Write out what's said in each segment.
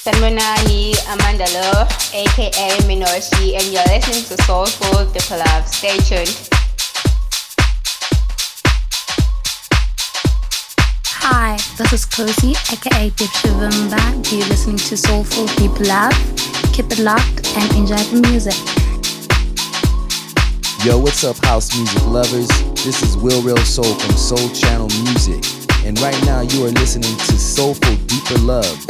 Sanmunani Amandalo, aka Minoshi, and you're listening to Soulful Deeper Love. Stay tuned. Hi, this is Cozy, aka Deep Shivimba. You're listening to Soulful Deep Love. Keep it locked and enjoy the music. Yo, what's up, house music lovers? This is Will Real Soul from Soul Channel Music. And right now, you are listening to Soulful Deeper Love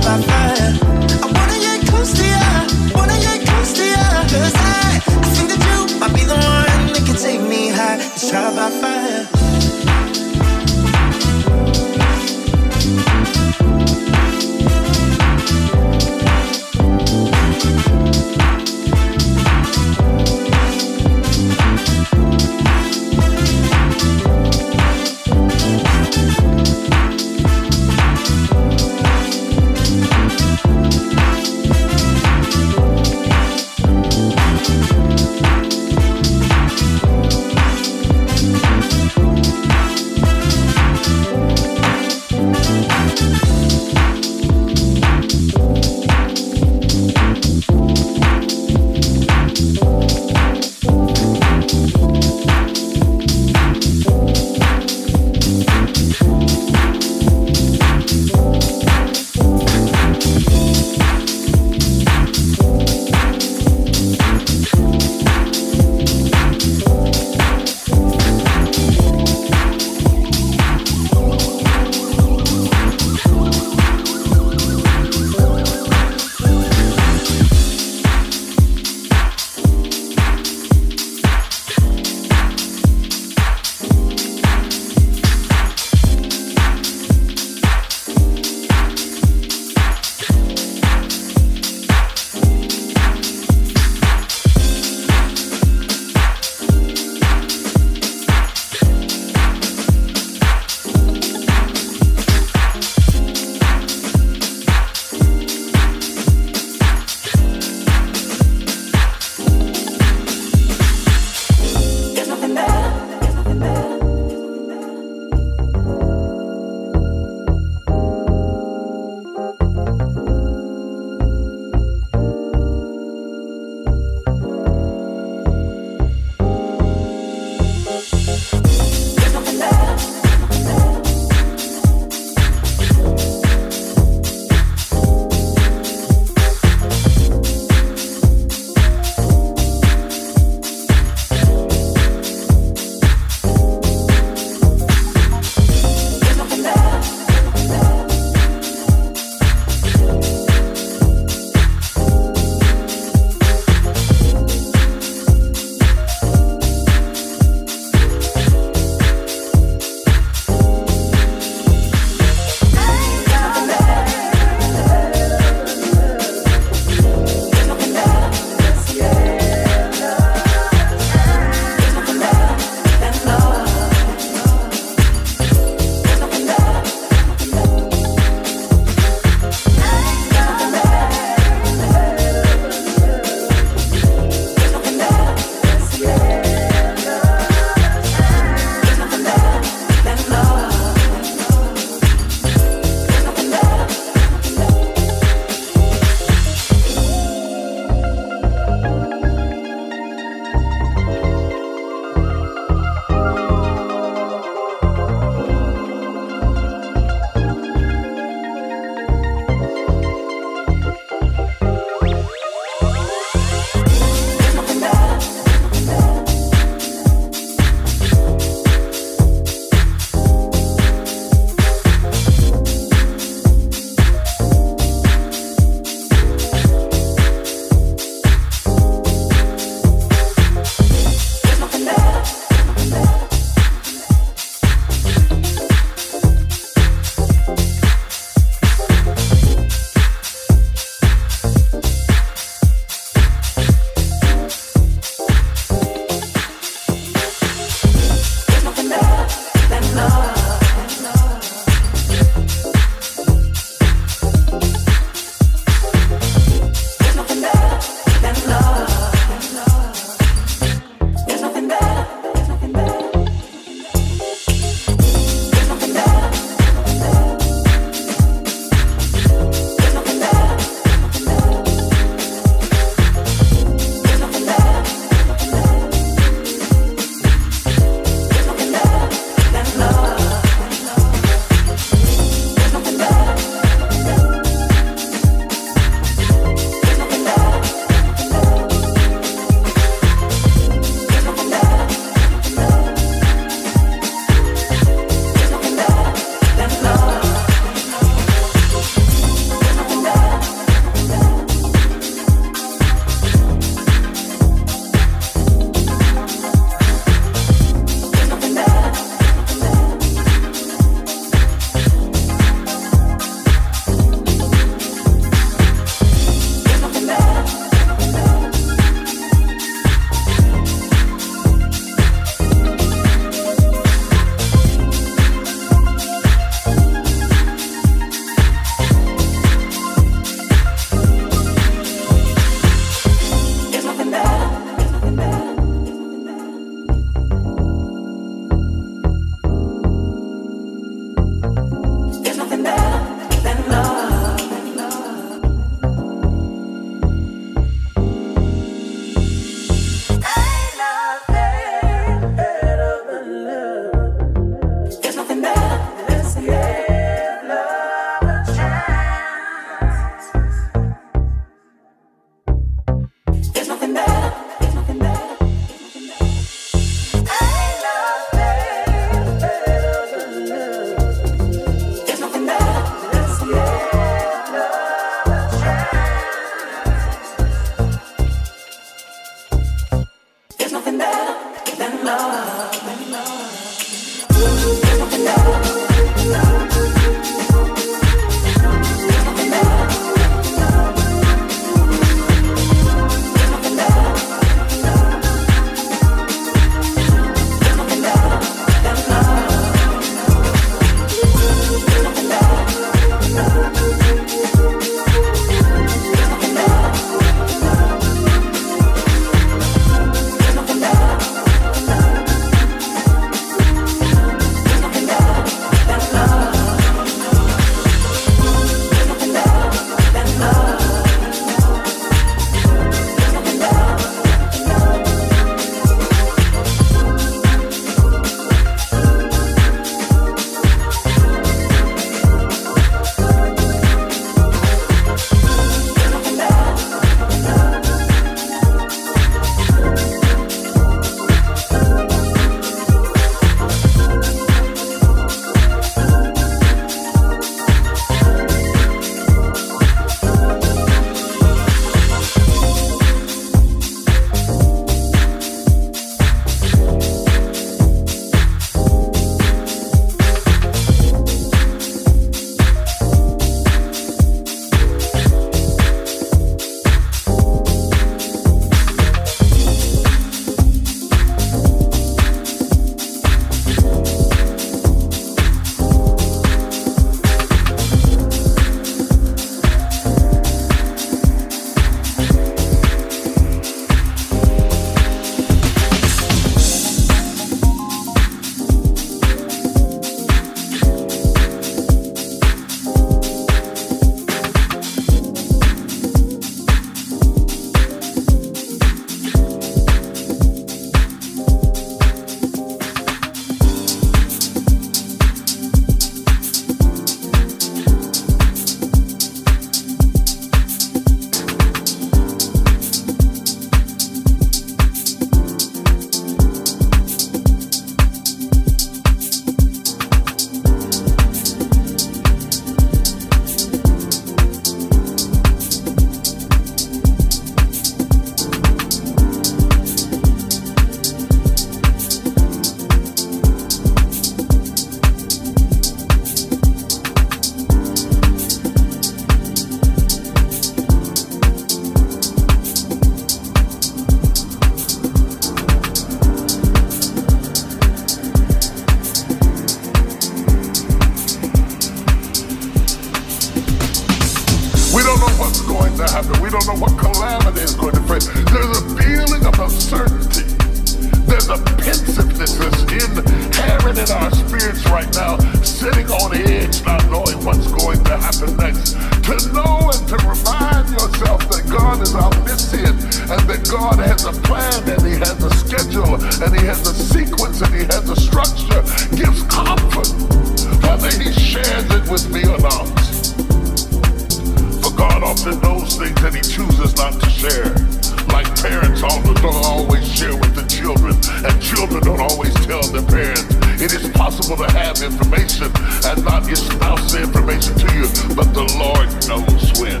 want to have information and not espouse the information to you, but the Lord knows when.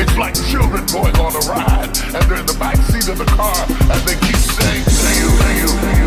It's like children going on a ride and they're in the back seat of the car and they keep saying, say you, say you, say you.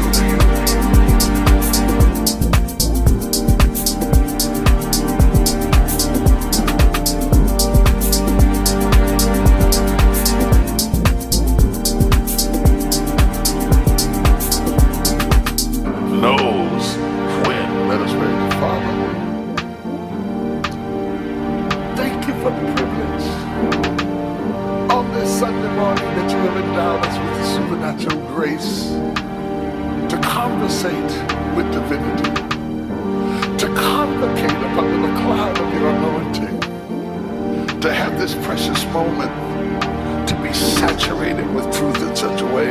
endowed us with the supernatural grace to conversate with divinity, to convocate upon the cloud of your anointing, to have this precious moment to be saturated with truth in such a way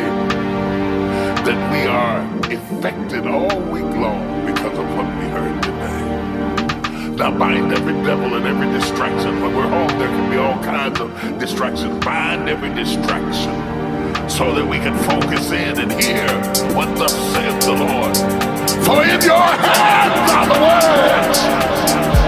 that we are affected all week long because of what we heard today. Now bind every devil and every distraction. When we're home, there can be all kinds of distractions. Bind every distraction so that we can focus in and hear what thus saith the Lord. For in your hands are the words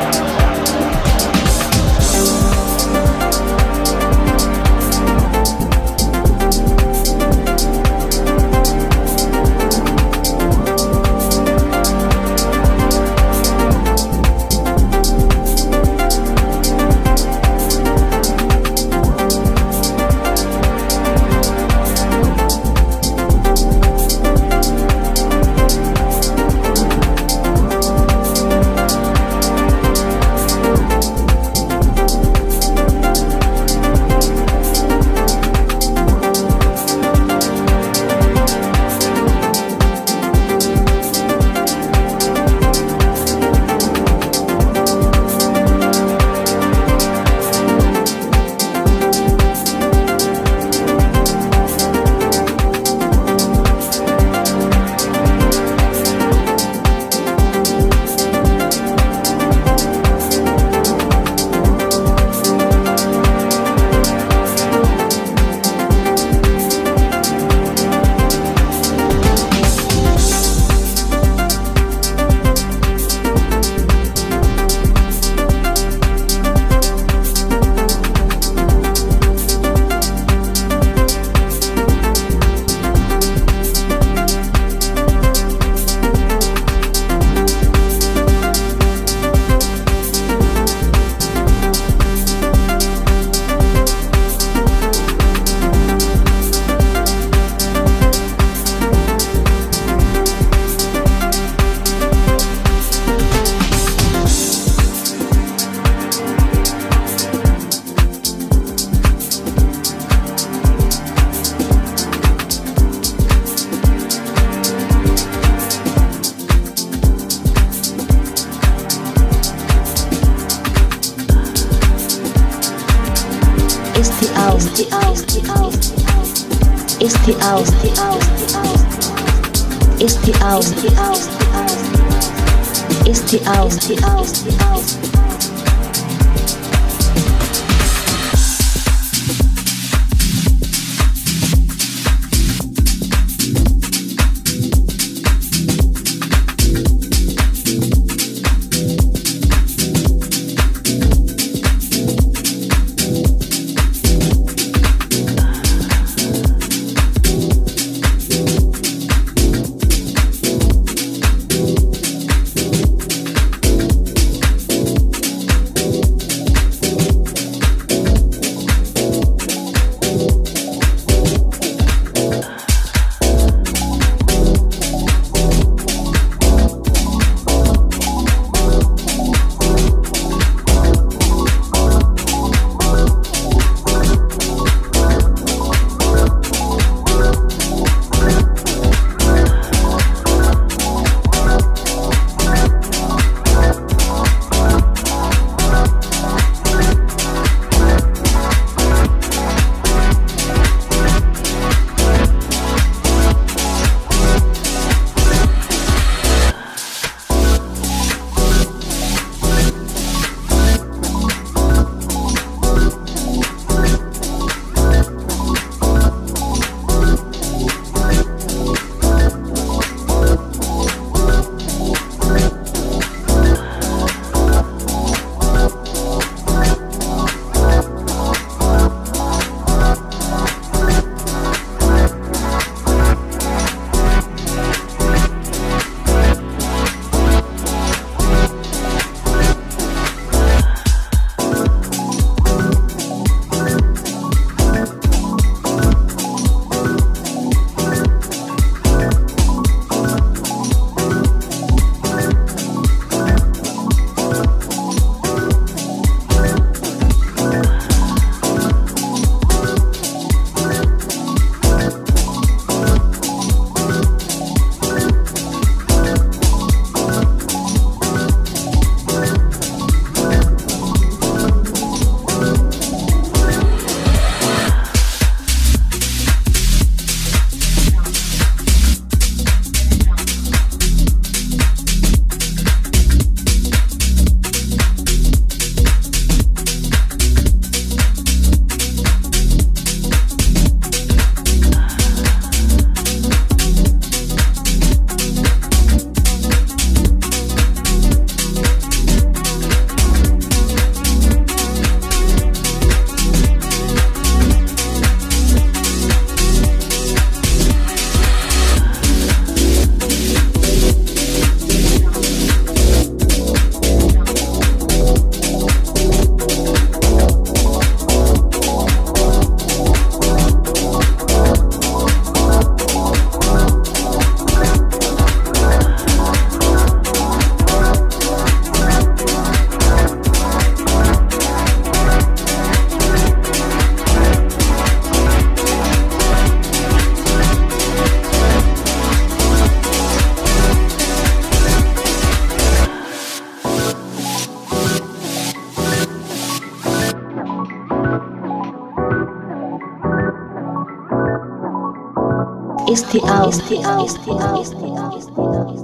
the out, it's the out,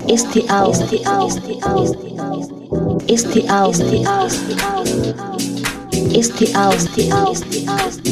it's the out, it's the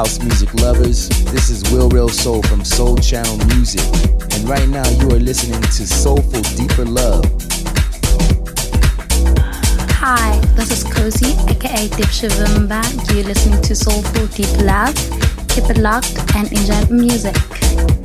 house music lovers? This is Will Real Soul from Soul Channel Music, and right now you are listening to Soulful Deeper Love. Hi, this is Cozy, aka Deep Shivimba. You're listening to Soulful Deep Love. Keep it locked and enjoy the music.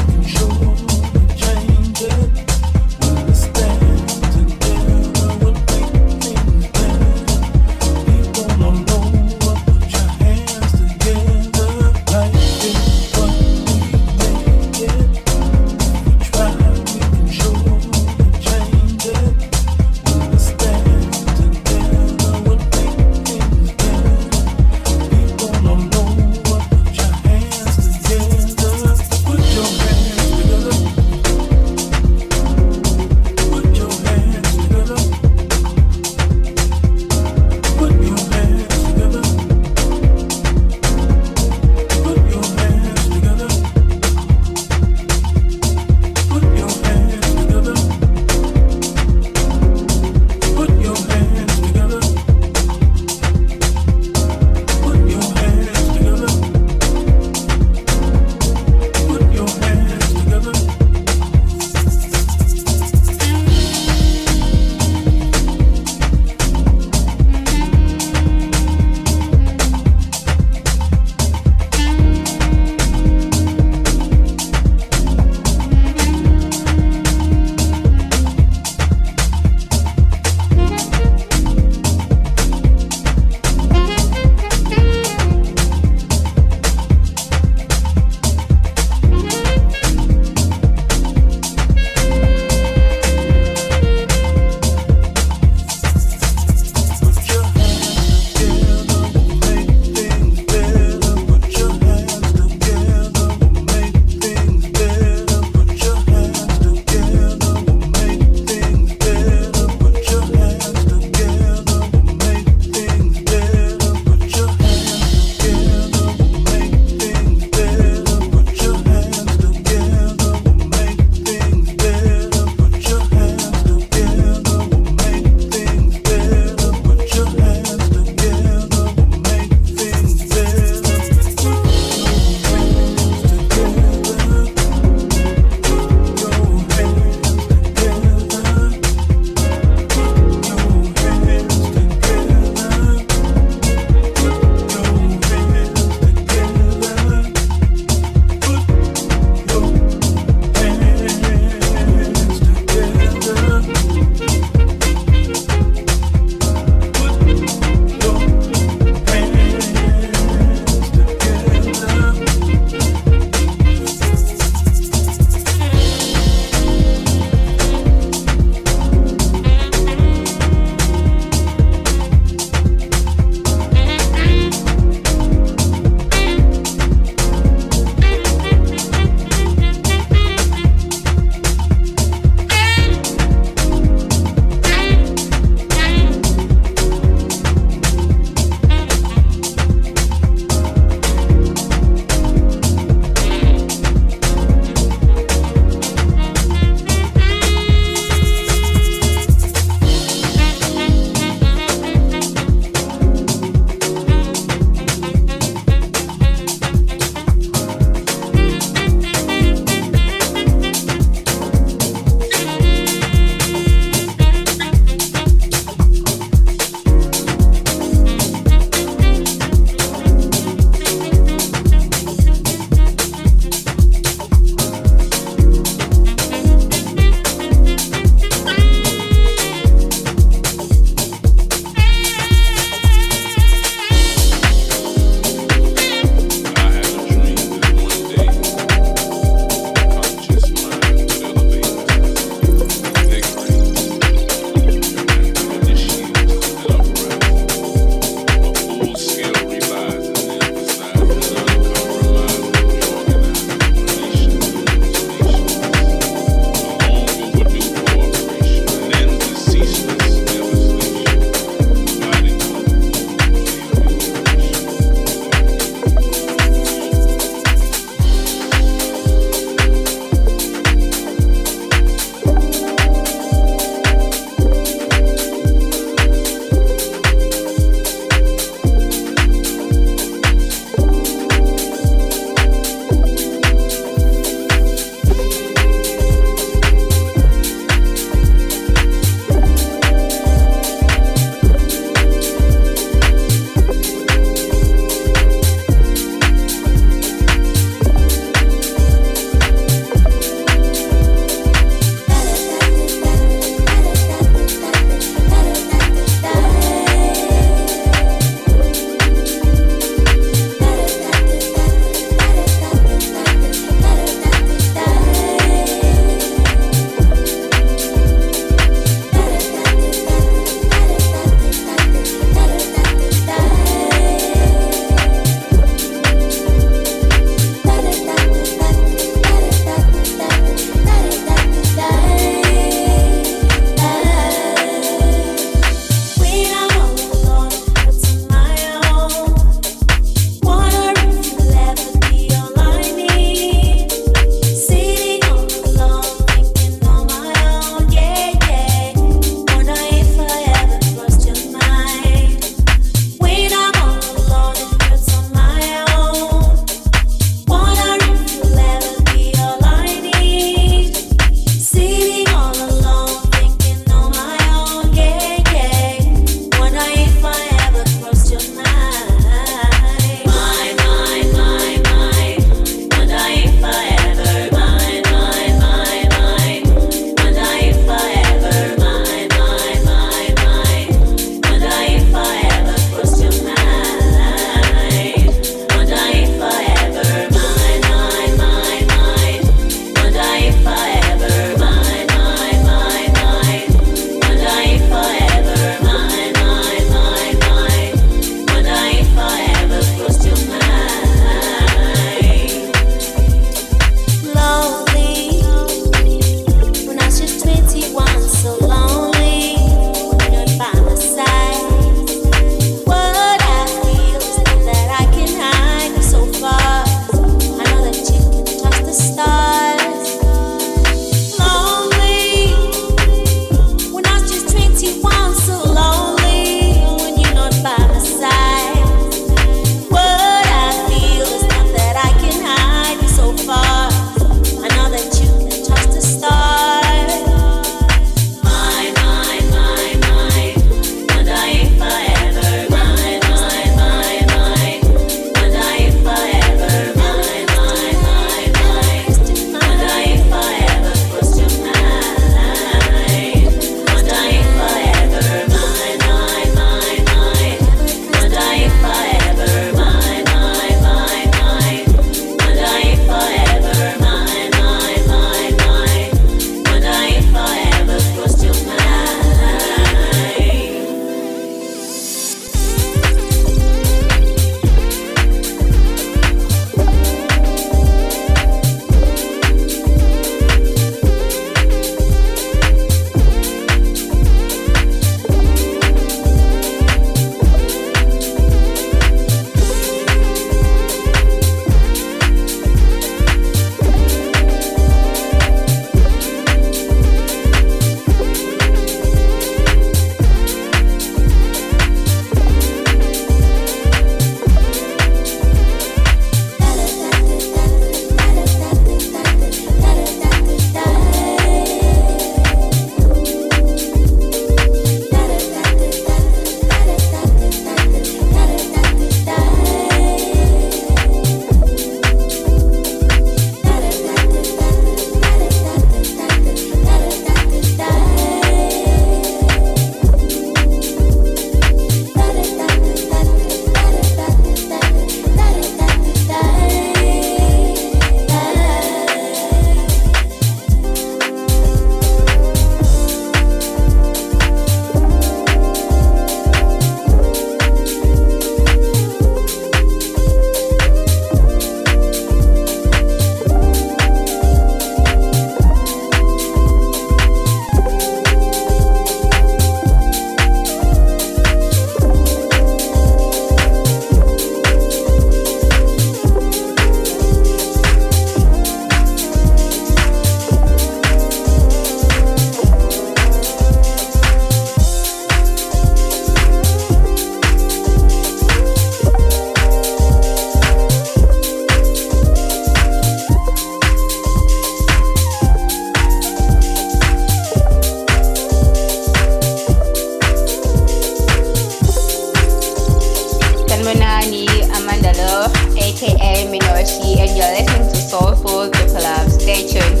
Aka Minoshi, and you're listening to Soulful Triple Love. Stay tuned.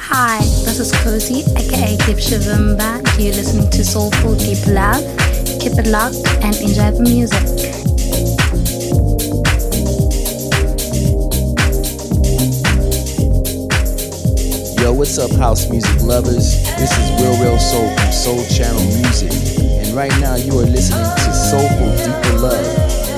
Hi, this is Cozy, aka Deep Shivimba. You're listening to Soulful Deep Love. Keep it locked and enjoy the music. Yo, what's up, house music lovers? This is Will Real Soul from Soul Channel Music, and right now you are listening to Soulful Deeper Love.